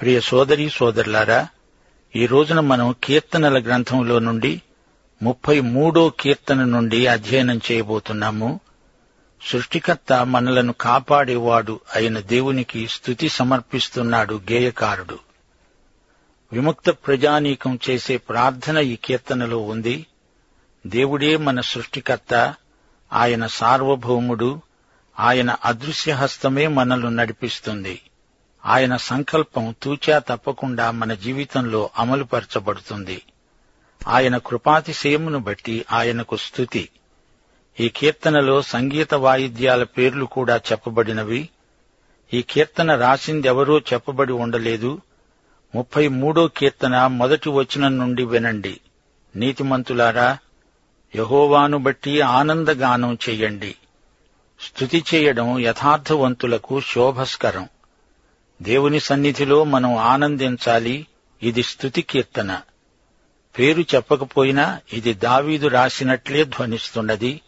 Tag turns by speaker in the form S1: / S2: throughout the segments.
S1: ప్రియ సోదరి సోదరులారా ఈ రోజున మనం కీర్తనల గ్రంథంలో నుండి ముప్పై మూడో కీర్తన నుండి అధ్యయనం చేయబోతున్నాము. సృష్టికర్త మనలను కాపాడేవాడు అయిన దేవునికి స్థుతి సమర్పిస్తున్నాడు గేయకారుడు. విముక్త ప్రజానీకం చేసే ప్రార్థన ఈ కీర్తనలో ఉంది. దేవుడే మన సృష్టికర్త ఆయన సార్వభౌముడు ఆయన అదృశ్య హస్తమే మనల్ని నడిపిస్తుంది. ఆయన సంకల్పం తూచా తప్పకుండా మన జీవితంలో అమలుపరచబడుతుంది. ఆయన కృపాతిశయమును బట్టి ఆయనకు స్థుతి ఈ కీర్తనలో సంగీత వాయిద్యాల పేర్లు కూడా చెప్పబడినవి. ఈ కీర్తన రాసిందెవరో చెప్పబడి ఉండలేదు. ముప్పై మూడో కీర్తన మొదటి వచనం నుండి వినండి. నీతిమంతులారా యహోవాను బట్టి ఆనందగానం చెయ్యండి స్థుతి చేయడం యథార్థవంతులకు శోభస్కరం. దేవుని సన్నిధిలో మనం ఆనందించాలి. ఇది స్థుతి కీర్తన. పేరు చెప్పకపోయినా ఇది దావీదు రాసినట్లే ధ్వనిస్తున్నది.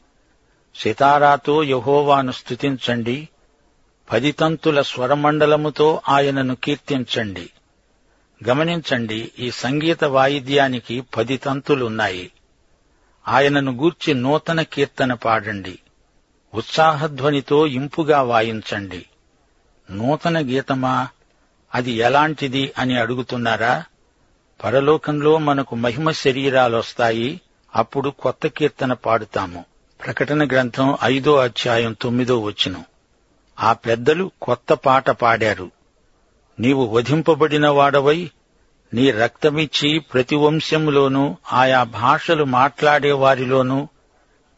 S1: సితారాతో యహోవాను స్తుతించండి. పదితంతుల స్వరమండలముతో ఆయనను కీర్తించండి. గమనించండి ఈ సంగీత వాయిద్యానికి పది తంతులున్నాయి ఆయనను గూర్చి నూతన కీర్తన పాడండి. ఉత్సాహధ్వనితో ఇంపుగా వాయించండి. నూతన గీతమా? అది ఎలాంటిది అని అడుగుతున్నారా? పరలోకంలో మనకు మహిమ శరీరాలొస్తాయి అప్పుడు కొత్త కీర్తన పాడుతాము. ప్రకటన గ్రంథం ఐదో అధ్యాయం తొమ్మిదో వచనం. ఆ పెద్దలు కొత్త పాట పాడారు. నీవు వధింపబడిన వాడవై నీ రక్తమిచ్చి ప్రతి వంశంలోనూ ఆయా భాషలు మాట్లాడేవారిలోనూ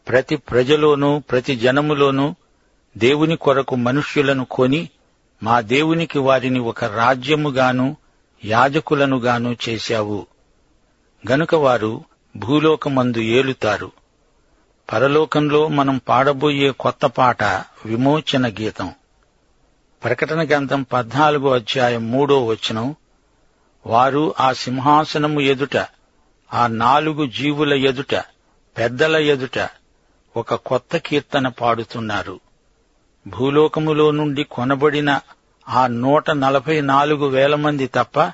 S1: ప్రతి ప్రజలోనూ ప్రతి జనములోనూ దేవుని కొరకు మనుష్యులను కొని మా దేవునికి వారిని ఒక రాజ్యముగాను యాజకులనుగాను చేశావు. గనుక వారు భూలోకమందు ఏలుతారు. పరలోకంలో మనం పాడబోయే కొత్త పాట విమోచన గీతం. ప్రకటన గ్రంథం పద్నాలుగో అధ్యాయం మూడో వచనం. వారు ఆ సింహాసనము ఎదుట ఆ నాలుగు జీవుల ఎదుట పెద్దల ఎదుట ఒక కొత్త కీర్తన పాడుతున్నారు. భూలోకములో నుండి కొనబడిన ఆ నూట నలభై నాలుగు వేల మంది తప్ప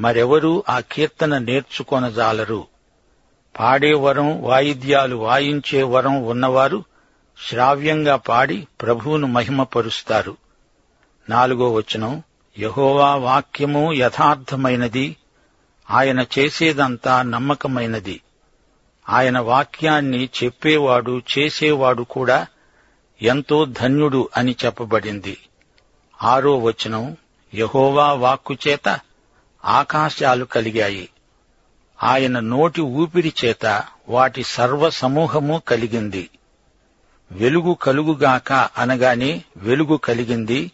S1: మరెవరూ ఆ కీర్తన నేర్చుకొనజాలరు. పాడే వరం వాయిద్యాలు వాయించే వరం ఉన్నవారు శ్రావ్యంగా పాడి ప్రభువును మహిమపరుస్తారు. నాలుగో వచనం యహోవా వాక్యము యథార్థమైనది. ఆయన చేసేదంతా నమ్మకమైనది. ఆయన వాక్యాన్ని చెప్పేవాడు చేసేవాడు కూడా ఎంతో ధన్యుడు అని చెప్పబడింది. ఆరో వచనం యహోవా వాక్కు చేత ఆకాశాలు కలిగాయి. ఆయన నోటి ఊపిరి చేత వాటి సర్వ సమూహము కలిగింది. వెలుగు కలుగుగాక అనగానే వెలుగు కలిగింది.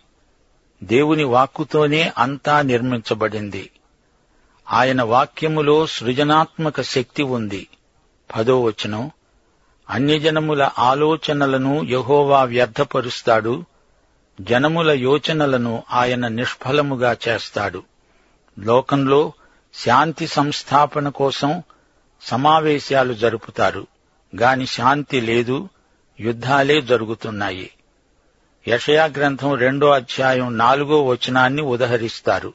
S1: దేవుని వాక్కుతోనే అంతా నిర్మించబడింది. ఆయన వాక్యములో సృజనాత్మక శక్తి ఉంది. పదో వచనం అన్యజనముల ఆలోచనలను యహోవా వ్యర్థపరుస్తాడు జనముల యోచనలను ఆయన నిష్ఫలముగా చేస్తాడు. లోకంలో శాంతి సంస్థాపన కోసం సమావేశాలు జరుపుతారు గాని శాంతి లేదు యుద్ధాలే జరుగుతున్నాయి. యషయా గ్రంథం రెండో అధ్యాయం నాలుగో వచనాన్ని ఉదహరిస్తారు.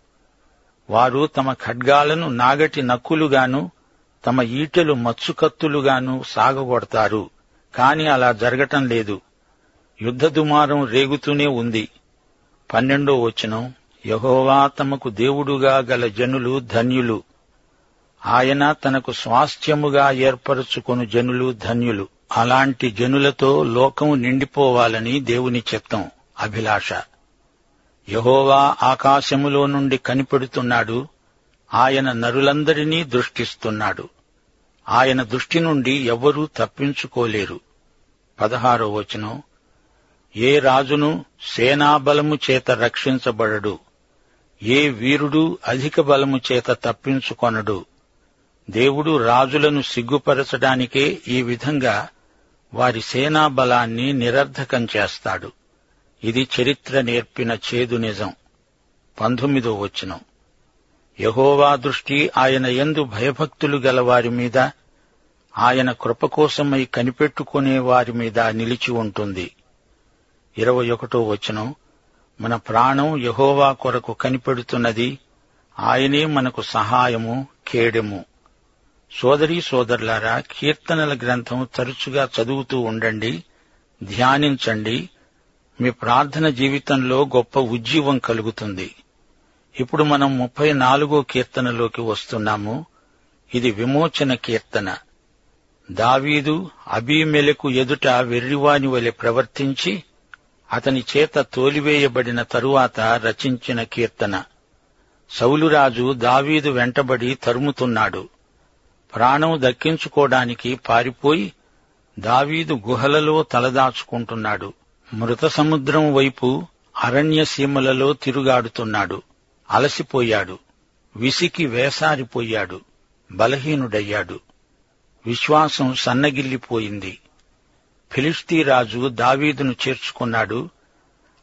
S1: వారు తమ ఖడ్గాలను నాగటి నక్కులుగాను తమ ఈటెలు మత్సుకత్తులుగాను సాగగొడతారు. కాని అలా జరగటం లేదు. యుద్ధ దుమారం రేగుతూనే ఉంది. పన్నెండో వచనం. యహోవా తమకు దేవుడుగా గల జనులు ధన్యులు. ఆయన తనకు స్వాస్థ్యముగా ఏర్పరచుకొను జనులు ధన్యులు. అలాంటి జనులతో లోకం నిండిపోవాలని దేవుని చిత్తం అభిలాష. యహోవా ఆకాశములో నుండి కనిపెడుతున్నాడు. ఆయన నరులందరినీ దృష్టిస్తున్నాడు. ఆయన దృష్టి నుండి ఎవ్వరూ తప్పించుకోలేరు. పదహారో వచనం. ఏ రాజును సేనాబలము చేత రక్షించబడడు ఏ వీరుడు అధిక బలము చేత తప్పించుకొనడు. దేవుడు రాజులను సిగ్గుపరచడానికే ఈ విధంగా వారి సేనా బలాన్ని నిరర్ధకం చేస్తాడు. ఇది చరిత్ర నేర్పిన చేదు నిజం. పంతొమ్మిదో వచనం. యహోవా దృష్టి ఆయన ఎందు భయభక్తులు గల వారి మీద ఆయన కృపకోసమై కనిపెట్టుకునే వారి మీద నిలిచి ఉంటుంది. ఇరవై ఒకటో వచనం మన ప్రాణం యహోవా కొరకు కనిపెడుతున్నది ఆయనే మనకు సహాయము కేడెము. సోదరీ సోదరులారా కీర్తనల గ్రంథం తరచుగా చదువుతూ ఉండండి ధ్యానించండి మీ ప్రార్థన జీవితంలో గొప్ప ఉజ్జీవం కలుగుతుంది. ఇప్పుడు మనం ముప్పై నాలుగో కీర్తనలోకి వస్తున్నాము. ఇది విమోచన కీర్తన. దావీదు అబీమెలకు ఎదుట వెర్రివాని వలె ప్రవర్తించి అతని చేత తోలివేయబడిన తరువాత రచించిన కీర్తన. సౌలురాజు దావీదు వెంటబడి తరుముతున్నాడు. ప్రాణం దక్కించుకోవడానికి పారిపోయి దావీదు గుహలలో తలదాచుకుంటున్నాడు. మృత సముద్రం వైపు అరణ్య సీమలలో తిరుగాడుతున్నాడు. అలసిపోయాడు. విసికి వేసారిపోయాడు. బలహీనుడయ్యాడు. విశ్వాసం సన్నగిల్లిపోయింది. ఫిలిస్తీరాజు దావీదును చేర్చుకున్నాడు.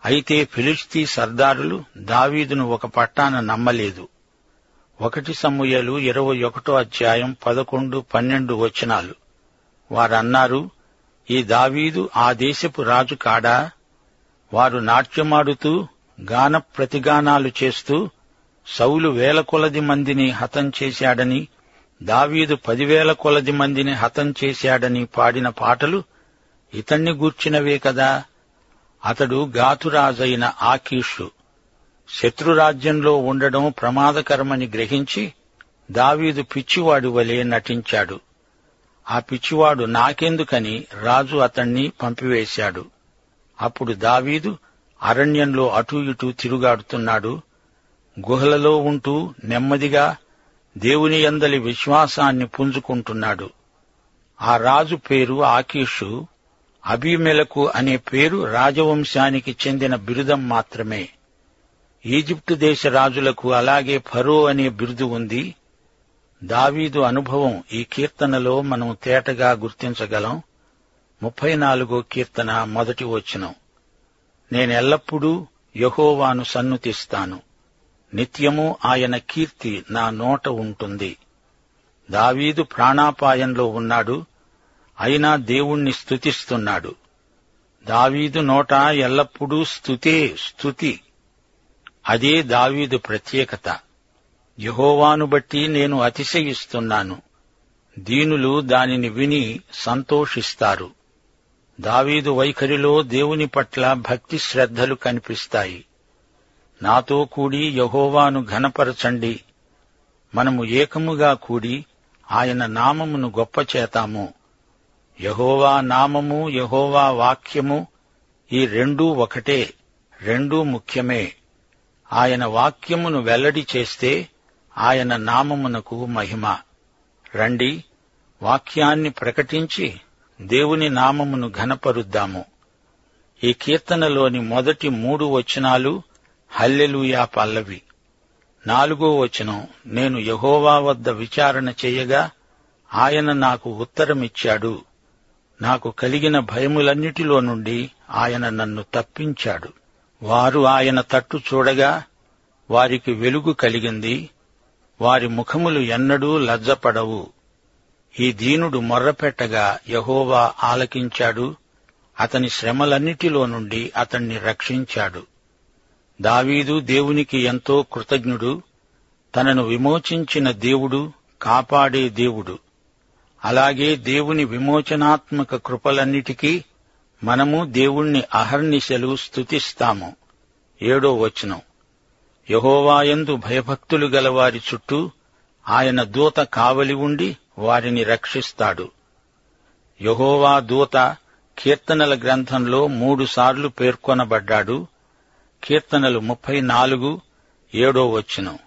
S1: అయితే ఫిలిస్తీ సర్దారులు దావీదును ఒక పట్టాన నమ్మలేదు. ఒకటి సమూయలు ఇరవై ఒకటో అధ్యాయం పదకొండు పన్నెండు వచనాలు. వారన్నారు ఈ దావీదు ఆ దేశపు రాజు కాడా? వారు నాట్యమాడుతూ గాన ప్రతిగానాలు చేస్తూ సౌలు వేల కొలది మందిని హతం చేశాడని దావీదు పదివేల కొలది మందిని హతం చేశాడని పాడిన పాటలు ఇతన్ని గూర్చినవే కదా. అతడు గాతురాజైన ఆకీషు. శత్రురాజ్యంలో ఉండడం ప్రమాదకరమని గ్రహించి దావీదు పిచ్చివాడు వలె నటించాడు. ఆ పిచ్చివాడు నాకెందుకని రాజు అతణ్ణి పంపివేశాడు. అప్పుడు దావీదు అరణ్యంలో అటూ ఇటూ తిరుగాడుతున్నాడు. గుహలలో ఉంటూ నెమ్మదిగా దేవుని యందలి విశ్వాసాన్ని పుంజుకుంటున్నాడు. ఆ రాజు పేరు ఆకీషు అభిమెలకు అనే పేరు రాజవంశానికి చెందిన బిరుదం మాత్రమే. ఈజిప్టు దేశ రాజులకు అలాగే ఫరో అనే బిరుదు ఉంది. దావీదు అనుభవం ఈ కీర్తనలో మనం తేటగా గుర్తించగలం. ముప్పై నాలుగో కీర్తన మొదటి వచనం. నేనెల్లప్పుడూ యహోవాను సన్నుతిస్తాను. నిత్యము ఆయన కీర్తి నా నోట ఉంటుంది. దావీదు ప్రాణాపాయంలో ఉన్నాడు. అయినా దేవుణ్ణి స్తుతిస్తున్నాడు. దావీదు నోట ఎల్లప్పుడూ స్తుతే స్తుతి. అదే దావీదు ప్రత్యేకత. యహోవాను బట్టి నేను అతిశయిస్తున్నాను. దీనులు దానిని విని సంతోషిస్తారు. దావీదు వైఖరిలో దేవుని పట్ల భక్తి శ్రద్ధలు కనిపిస్తాయి. నాతో కూడి యహోవాను ఘనపరచండి. మనము ఏకముగా కూడి ఆయన నామమును గొప్ప చేతాము. యహోవా నామము యహోవా వాక్యము ఈ రెండూ ఒకటే రెండూ ముఖ్యమే. ఆయన వాక్యమును వెల్లడి చేస్తే ఆయన నామమునకు మహిమ. రండి వాక్యాన్ని ప్రకటించి దేవుని నామమును ఘనపరుద్దాము. ఈ కీర్తనలోని మొదటి మూడు వచనాలు హల్లెలూయా పల్లవి. నాలుగో వచనం నేను యహోవా వద్ద విచారణ చేయగా ఆయన నాకు ఉత్తరమిచ్చాడు. నాకు కలిగిన భయములన్నిటిలో నుండి ఆయన నన్ను తప్పించాడు. వారు ఆయన తట్టు చూడగా వారికి వెలుగు కలిగింది. వారి ముఖములు ఎన్నడూ లజ్జపడవు. ఈ దీనుడు మొర్రపెట్టగా యహోవా ఆలకించాడు. అతని శ్రమలన్నిటిలో నుండి అతణ్ణి రక్షించాడు. దావీదు దేవునికి ఎంతో కృతజ్ఞుడు తనను విమోచించిన దేవుడు కాపాడే దేవుడు. అలాగే దేవుని విమోచనాత్మక కృపలన్నిటికీ మనము దేవుణ్ణి అహర్నిశలు స్తుతిస్తాము. ఏడో వచనం. యహోవాయందు భయభక్తులు గలవారి చుట్టూ ఆయన దూత కావలి ఉండి వారిని రక్షిస్తాడు. యహోవా దూత కీర్తనల గ్రంథంలో మూడుసార్లు పేర్కొనబడ్డాడు. కీర్తనలు ముప్పై నాలుగు ఏడో వచనం.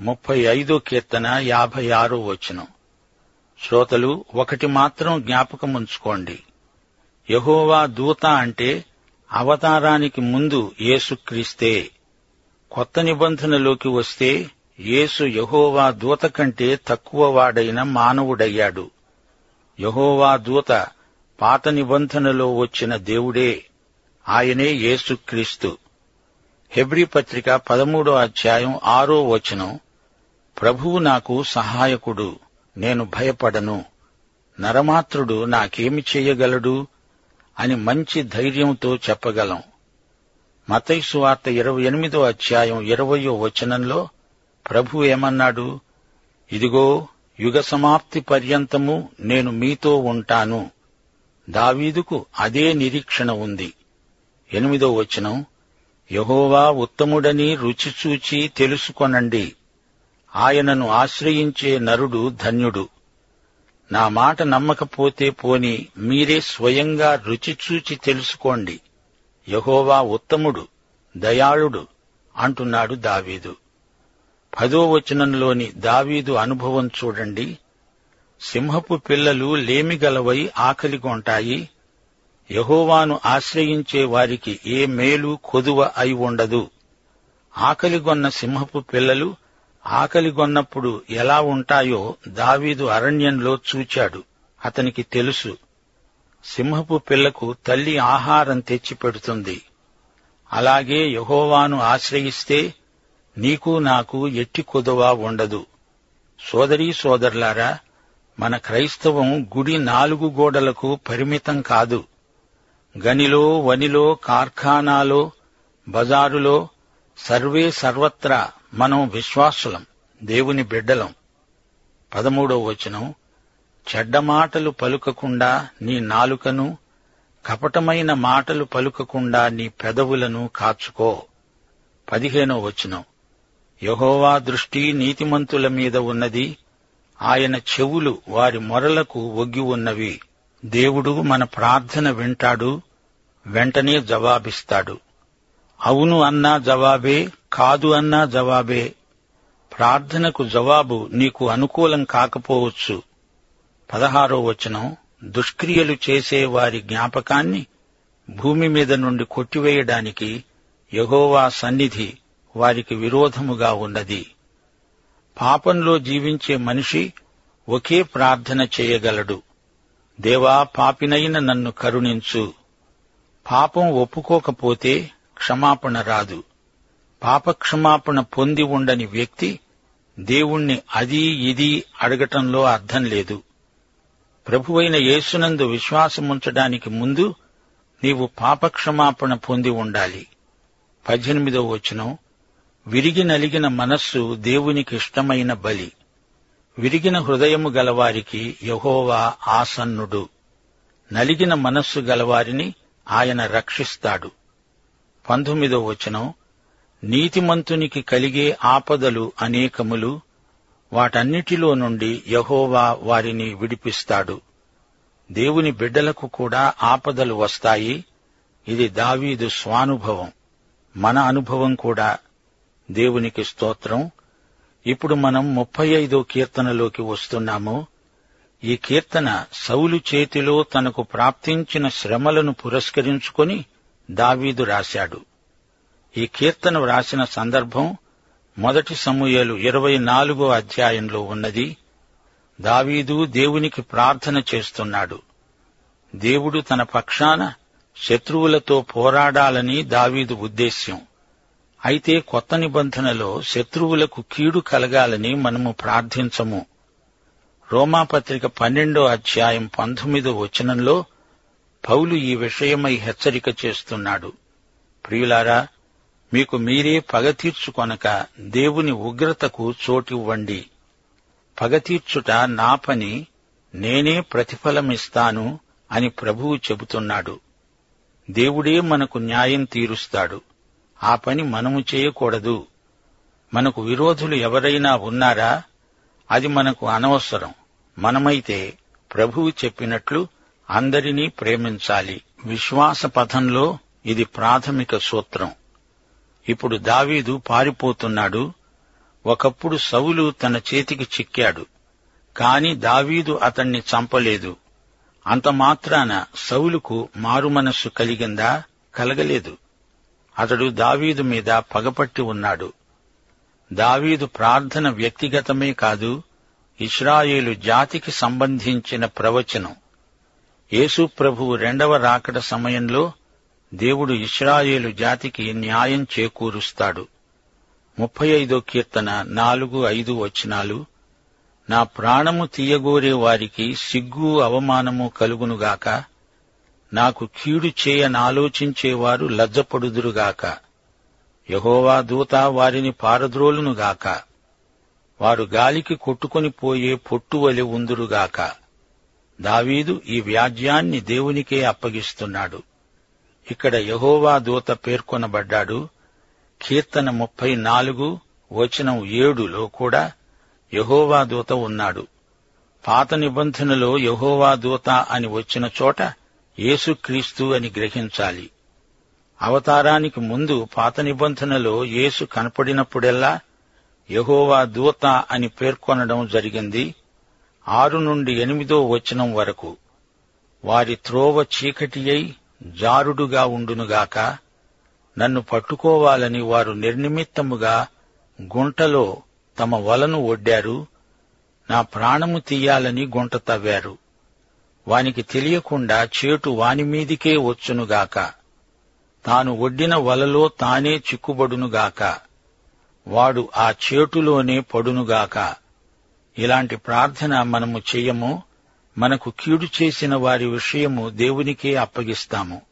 S1: ముప్పై ఐదో కీర్తన యాభై ఆరో వచ్చును శ్రోతలు ఒకటి మాత్రం జ్ఞాపకముంచుకోండి యహోవా దూత అంటే అవతారానికి ముందు యేసుక్రీస్తే. కొత్త నిబంధనలోకి వస్తే యేసు యహోవా దూత కంటే తక్కువ వాడైన మానవుడయ్యాడు. యహోవా దూత పాత నిబంధనలో వచ్చిన దేవుడే. ఆయనే యేసుక్రీస్తు. హెబ్రీ పత్రిక పదమూడో అధ్యాయం ఆరో వచనం ప్రభువు నాకు సహాయకుడు నేను భయపడను. నరమాత్రుడు నాకేమి చేయగలడు అని మంచి ధైర్యంతో చెప్పగలం. మతైసు వార్త ఇరవై ఎనిమిదో అధ్యాయం ఇరవయో వచనంలో ప్రభు ఏమన్నాడు? ఇదిగో యుగ సమాప్తి పర్యంతము నేను మీతో ఉంటాను. దావీదుకు అదే నిరీక్షణ ఉంది. ఎనిమిదో వచనం యహోవా ఉత్తముడని రుచిచూచి తెలుసుకొనండి. ఆయనను ఆశ్రయించే నరుడు ధన్యుడు. నా మాట నమ్మకపోతే పోని మీరే స్వయంగా రుచిచూచి తెలుసుకోండి. యహోవా ఉత్తముడు దయాళుడు అంటున్నాడు దావీదు. పదో వచనంలోని దావీదు అనుభవం చూడండి. సింహపు పిల్లలు లేమిగలవై ఆకలిగొంటాయి. యహోవాను ఆశ్రయించే వారికి ఏ మేలు కొదువ అయి ఉండదు. ఆకలిగొన్న సింహపు పిల్లలు ఆకలిగొన్నప్పుడు ఎలా ఉంటాయో దావీదు అరణ్యంలో చూచాడు. అతనికి తెలుసు. సింహపు పిల్లకు తల్లి ఆహారం తెచ్చిపెడుతుంది అలాగే యహోవాను ఆశ్రయిస్తే నీకు నాకు ఎట్టి కొదువ ఉండదు. సోదరీ సోదరులారా మన క్రైస్తవం గుడి నాలుగు గోడలకు పరిమితం కాదు. గనిలో వనిలో కార్ఖానాలో బజారులో సర్వే సర్వత్రా మనం విశ్వాసులం దేవుని బిడ్డలం. పదమూడో వచనం చెడ్డ మాటలు పలుకకుండా నీ నాలుకను కపటమైన మాటలు పలుకకుండా నీ పెదవులను కాచుకో. పదిహేనో వచనం యహోవా దృష్టి నీతిమంతుల మీద ఉన్నది ఆయన చెవులు వారి మొరలకు ఒగ్గి ఉన్నవి. దేవుడు మన ప్రార్థన వింటాడు వెంటనే జవాబిస్తాడు. అవును అన్నా జవాబే కాదు అన్నా జవాబే. ప్రార్థనకు జవాబు నీకు అనుకూలం కాకపోవచ్చు. పదహారో వచనం దుష్క్రియలు చేసే వారి జ్ఞాపకాన్ని భూమి మీద నుండి కొట్టివేయడానికి యహోవా సన్నిధి వారికి విరోధముగా ఉన్నది. పాపంలో జీవించే మనిషి ఒకే ప్రార్థన చేయగలడు. దేవా పాపినైన నన్ను కరుణించు. పాపం ఒప్పుకోకపోతే క్షమాపణ రాదు. పాపక్షమాపణ పొంది ఉండని వ్యక్తి దేవుణ్ణి అది ఇది అడగటంలో అర్థం లేదు. ప్రభువైన యేసునందు విశ్వాసముంచడానికి ముందు నీవు పాపక్షమాపణ పొంది ఉండాలి. పద్దెనిమిదో వచనం. విరిగి నలిగిన మనస్సు దేవునికి ఇష్టమైన బలి. విరిగిన హృదయము గలవారికి యహోవా ఆసన్నుడు. నలిగిన మనస్సు గలవారిని ఆయన రక్షిస్తాడు. పంతొమ్మిదో వచనం నీతిమంతునికి కలిగే ఆపదలు అనేకములు వాటన్నిటిలో నుండి యహోవా వారిని విడిపిస్తాడు. దేవుని బిడ్డలకు కూడా ఆపదలు వస్తాయి. ఇది దావీదు స్వానుభవం. మన అనుభవం కూడా దేవునికి స్తోత్రం. ఇప్పుడు మనం ముప్పై ఐదో కీర్తనలోకి వస్తున్నాము. ఈ కీర్తన సౌలు చేతిలో తనకు ప్రాప్తించిన శ్రమలను పురస్కరించుకొని దావీదు రాశాడు. ఈ కీర్తన వ్రాసిన సందర్భం మొదటి సమూహలు ఇరవై నాలుగో అధ్యాయంలో ఉన్నది. దావీదు దేవునికి ప్రార్థన చేస్తున్నాడు. దేవుడు తన పక్షాన శత్రువులతో పోరాడాలని దావీదు ఉద్దేశ్యం. అయితే కొత్త నిబంధనలో శత్రువులకు కీడు కలగాలని మనము ప్రార్థించము. రోమాపత్రిక పన్నెండో అధ్యాయం పంతొమ్మిదో వచనంలో పౌలు ఈ విషయమై హెచ్చరిక చేస్తున్నాడు. ప్రియులారా మీకు మీరే పగ తీర్చుకొనక దేవుని ఉగ్రతకు చోటివ్వండి. పగ తీర్చుట నా పని నేనే ప్రతిఫలమిస్తాను అని ప్రభువు చెబుతున్నాడు. దేవుడే మనకు న్యాయం తీరుస్తాడు. ఆ పని మనము చేయకూడదు. మనకు విరోధులు ఎవరైనా ఉన్నారా? అది మనకు అనవసరం. మనమైతే ప్రభువు చెప్పినట్లు అందరినీ ప్రేమించాలి. విశ్వాస పథంలో ఇది ప్రాథమిక సూత్రం. ఇప్పుడు దావీదు పారిపోతున్నాడు. ఒకప్పుడు సౌలు తన చేతికి చిక్కాడు. కాని దావీదు అతణ్ణి చంపలేదు. అంత మాత్రాన సౌలుకు మారుమనస్సు కలిగిందా? కలగలేదు. అతడు దావీదు మీద పగపట్టి ఉన్నాడు. దావీదు ప్రార్థన వ్యక్తిగతమే కాదు ఇస్రాయేలు జాతికి సంబంధించిన ప్రవచనం. యేసు ప్రభువు రెండవ రాకడ సమయంలో దేవుడు ఇస్రాయేలు జాతికి న్యాయం చేకూరుస్తాడు. ముప్పై ఐదో కీర్తన నాలుగు ఐదు వచనాలు నా ప్రాణము తీయగోరే వారికి సిగ్గు అవమానము కలుగునుగాక నాకు కీడు చేయనాలోచించేవారు లజ్జపడుదురుగాక. యహోవా దూత వారిని పారద్రోలునుగాక. వారు గాలికి కొట్టుకొని పోయే పొట్టువలి ఉందురుగాక. దావీదు ఈ వ్యాజ్యాన్ని దేవునికే అప్పగిస్తున్నాడు. ఇక్కడ యహోవా దూత పేర్కొనబడ్డాడు. కీర్తన ముప్పై నాలుగు వచనం ఏడులో కూడా యహోవా దూత ఉన్నాడు. పాత నిబంధనలో యహోవా దూత అని వచ్చిన చోట యేసుక్రీస్తు అని గ్రహించాలి. అవతారానికి ముందు పాత నిబంధనలో యేసు కనపడినప్పుడెల్లా యహోవా దూత అని పేర్కొనడం జరిగింది ఆరు నుండి ఎనిమిదో వచనం వరకు. వారి త్రోవ చీకటి అయి జారుడుగా ఉండునుగాక నన్ను పట్టుకోవాలని వారు నిర్నిమిత్తముగా గుంటలో తమ వలను ఒడ్డారు నా ప్రాణము తీయాలని గుంట తవ్వారు. వానికి తెలియకుండా చేటు వానిమీదికే వచ్చునుగాక. తాను ఒడ్డిన వలలో తానే చిక్కుబడునుగాక. వాడు ఆ చేటులోనే పడునుగాక. ఇలాంటి ప్రార్థన మనము చెయ్యము మనకు కీడు చేసిన వారి విషయము దేవునికే అప్పగిస్తాము.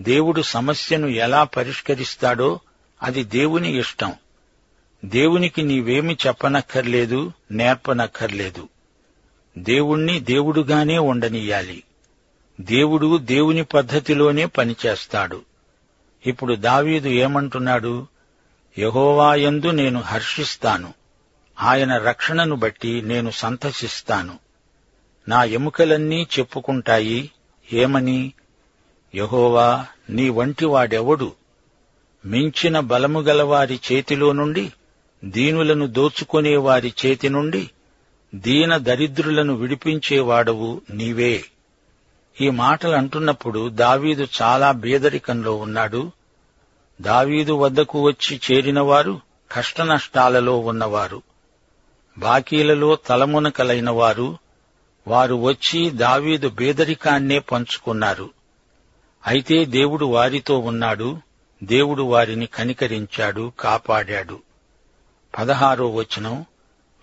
S1: దేవుడు సమస్యను ఎలా పరిష్కరిస్తాడో అది దేవుని ఇష్టం. దేవునికి నీవేమి చెప్పనక్కర్లేదు నేర్పనక్కర్లేదు. దేవుణ్ణి దేవుడుగానే ఉండనీయాలి. దేవుడు దేవుని పద్ధతిలోనే పనిచేస్తాడు. ఇప్పుడు దావీదు ఏమంటున్నాడు? యహోవాయందు నేను హర్షిస్తాను. ఆయన రక్షణను బట్టి నేను సంతసిస్తాను. నా ఎముకలన్నీ చెప్పుకుంటాయి. ఏమని? యహోవా నీ వంటి వాడెవడు? మించిన బలము గలవారి చేతిలో నుండి దీనులను దోచుకునే వారి చేతి నుండి దీన దరిద్రులను విడిపించేవాడవు నీవే. ఈ మాటలు అంటున్నప్పుడు దావీదు చాలా బేదరికంలో ఉన్నాడు. దావీదు వద్దకు వచ్చి చేరినవారు కష్టనష్టాలలో ఉన్నవారు. బాకీలలో తలమునకలైన వారు వారు వచ్చి దావీదు బేదరికాన్నే పంచుకున్నారు. అయితే దేవుడు వారితో ఉన్నాడు. దేవుడు వారిని కనికరించాడు కాపాడాడు. పదహారో వచనం.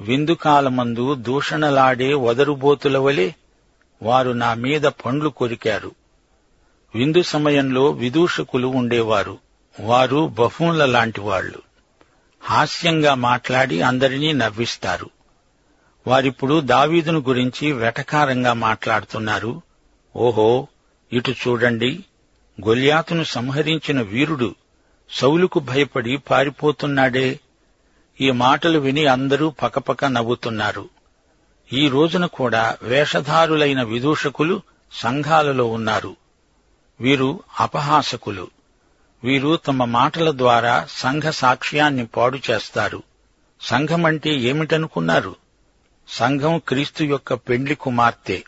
S1: విందుకాలమందు దూషణలాడే వదరుబోతుల వలె వారు నా మీద పండ్లు కొరికారు. విందు సమయంలో విదూషకులు ఉండేవారు. వారు బహుముల లాంటివాళ్ళు హాస్యంగా మాట్లాడి అందరినీ నవ్విస్తారు. వారిప్పుడు దావీదును గురించి వెటకారంగా మాట్లాడుతున్నారు. ఓహో ఇటు చూడండి. గొల్యాతును సంహరించిన వీరుడు సౌలుకు భయపడి పారిపోతున్నాడే. ఈ మాటలు విని అందరూ పకపక నవ్వుతున్నారు. ఈ రోజున కూడా వేషధారులైన విదూషకులు సంఘాలలో ఉన్నారు. వీరు అపహాసకులు. వీరు తమ మాటల ద్వారా సంఘ సాక్ష్యాన్ని పాడు చేస్తారు. సంఘమంటే ఏమిటనుకున్నారు? సంఘం క్రీస్తు యొక్క పెండ్లి కుమార్తె.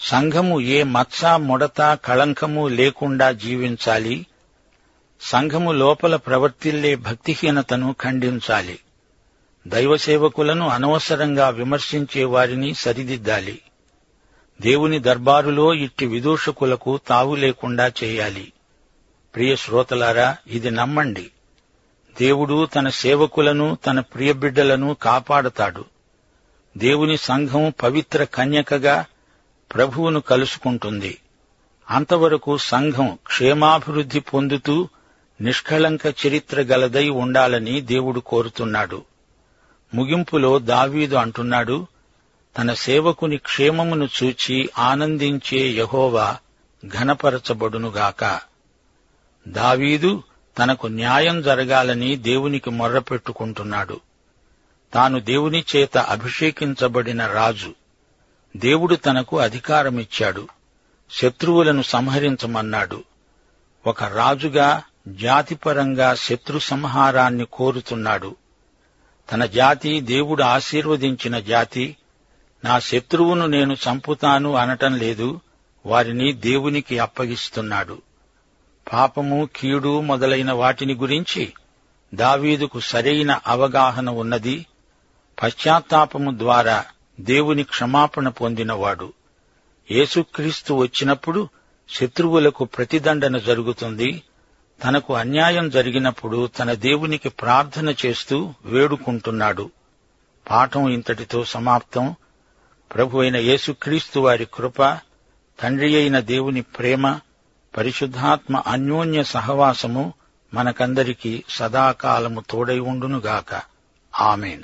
S1: సంఘము ఏ మత్స ముడత కళంకము లేకుండా జీవించాలి సంఘము లోపల ప్రవర్తిల్లే భక్తిహీనతను ఖండించాలి. దైవసేవకులను అనవసరంగా విమర్శించే వారిని సరిదిద్దాలి. దేవుని దర్బారులో ఇట్టి విదూషకులకు తావు లేకుండా చేయాలి. ప్రియ శ్రోతలారా ఇది నమ్మండి. దేవుడు తన సేవకులను తన ప్రియబిడ్డలను కాపాడతాడు. దేవుని సంఘం పవిత్ర కన్యకగా ప్రభువును కలుసుకుంటుంది. అంతవరకు సంఘం క్షేమాభివృద్ధి పొందుతూ నిష్కళంక చరిత్ర గలదై ఉండాలని దేవుడు కోరుతున్నాడు. ముగింపులో దావీదు అంటున్నాడు తన సేవకుని క్షేమమును చూచి ఆనందించే యహోవా ఘనపరచబడునుగాక. దావీదు తనకు న్యాయం జరగాలని దేవునికి మొర్రపెట్టుకుంటున్నాడు. తాను దేవుని చేత అభిషేకించబడిన రాజు. దేవుడు తనకు అధికారమిచ్చాడు. శత్రువులను సంహరించమన్నాడు. ఒక రాజుగా జాతిపరంగా శత్రు సంహారాన్ని కోరుతున్నాడు. తన జాతి దేవుడు ఆశీర్వదించిన జాతి. నా శత్రువును నేను చంపుతాను అనటం లేదు. వారిని దేవునికి అప్పగిస్తున్నాడు. పాపము కీడు మొదలైన వాటిని గురించి దావీదుకు సరైన అవగాహన ఉన్నది. పశ్చాత్తాపము ద్వారా దేవుని క్షమాపణ పొందినవాడు. యేసుక్రీస్తు వచ్చినప్పుడు శత్రువులకు ప్రతిదండన జరుగుతుంది. తనకు అన్యాయం జరిగినప్పుడు తన దేవునికి ప్రార్థన చేస్తూ వేడుకుంటున్నాడు. పాఠం ఇంతటితో సమాప్తం. ప్రభు అయిన యేసుక్రీస్తు వారి కృప తండ్రి అయిన దేవుని ప్రేమ పరిశుద్ధాత్మ అన్యోన్య సహవాసము మనకందరికీ సదాకాలము తోడై ఉండునుగాక. ఆమెన్.